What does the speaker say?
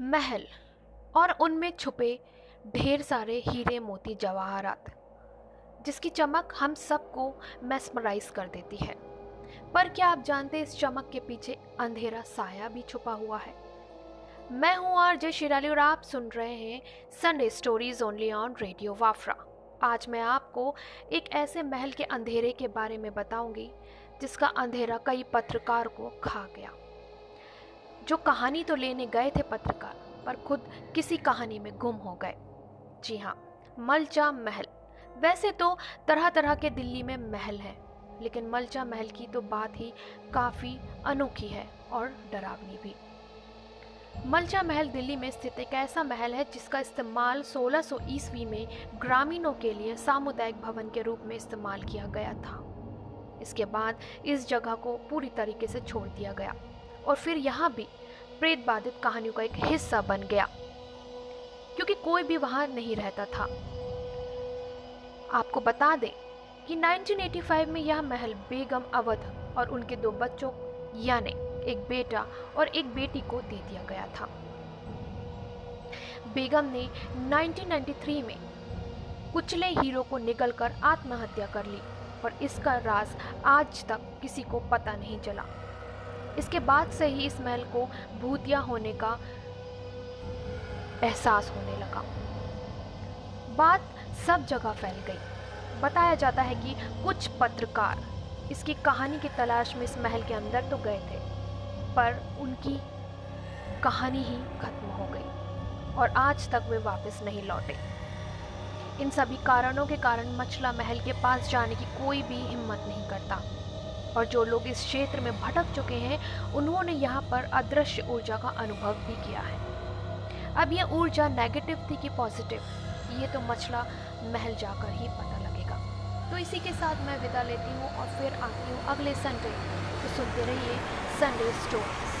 महल और उनमें छुपे ढेर सारे हीरे मोती जवाहरात, जिसकी चमक हम सबको मेस्मराइज कर देती है। पर क्या आप जानते इस चमक के पीछे अंधेरा साया भी छुपा हुआ है? मैं हूँ आर जय शिराली और आप सुन रहे हैं Sunday stories only on radio Wafra आज मैं आपको एक ऐसे महल के अंधेरे के बारे में बताऊँगी, जिसका अंधेरा कई पत्रकार को खा गया। जो कहानी तो लेने गए थे पत्रकार, पर खुद किसी कहानी में गुम हो गए। जी हाँ मलचा महल। वैसे तो तरह तरह के दिल्ली में महल हैं, लेकिन मलचा महल की तो बात ही काफ़ी अनोखी है और डरावनी भी। मलचा महल दिल्ली में स्थित एक ऐसा महल है जिसका इस्तेमाल 1600 ईस्वी में ग्रामीणों के लिए सामुदायिक भवन के रूप में इस्तेमाल किया गया था। इसके बाद इस जगह को पूरी तरीके से छोड़ दिया गया। और फिर यहाँ भी प्रेत बाधित कहानियों का एक हिस्सा बन गया, क्योंकि कोई भी वहाँ नहीं रहता था। आपको बता दें कि 1985 में यह महल बेगम अवध और उनके दो बच्चों, यानी एक बेटा और एक बेटी को दे दिया गया था। बेगम ने 1993 में कुचले हीरो को निकलकर आत्महत्या कर ली और इसका राज आज तक किसी को पता नहीं चला। इसके बाद से ही इस महल को भूतिया होने का एहसास होने लगा। बात सब जगह फैल गई। बताया जाता है कि कुछ पत्रकार इसकी कहानी की तलाश में इस महल के अंदर तो गए थे, पर उनकी कहानी ही खत्म हो गई और आज तक वे वापस नहीं लौटे। इन सभी कारणों के कारण मछला महल के पास जाने की कोई भी हिम्मत नहीं करता। और जो लोग इस क्षेत्र में भटक चुके हैं, उन्होंने यहाँ पर अदृश्य ऊर्जा का अनुभव भी किया है। अब ये ऊर्जा नेगेटिव थी कि पॉजिटिव ये तो मछला महल जाकर ही पता लगेगा। तो इसी के साथ मैं विदा लेती हूँ और फिर आती हूँ अगले संडे तो सुनते रहिए संडे स्टोरीज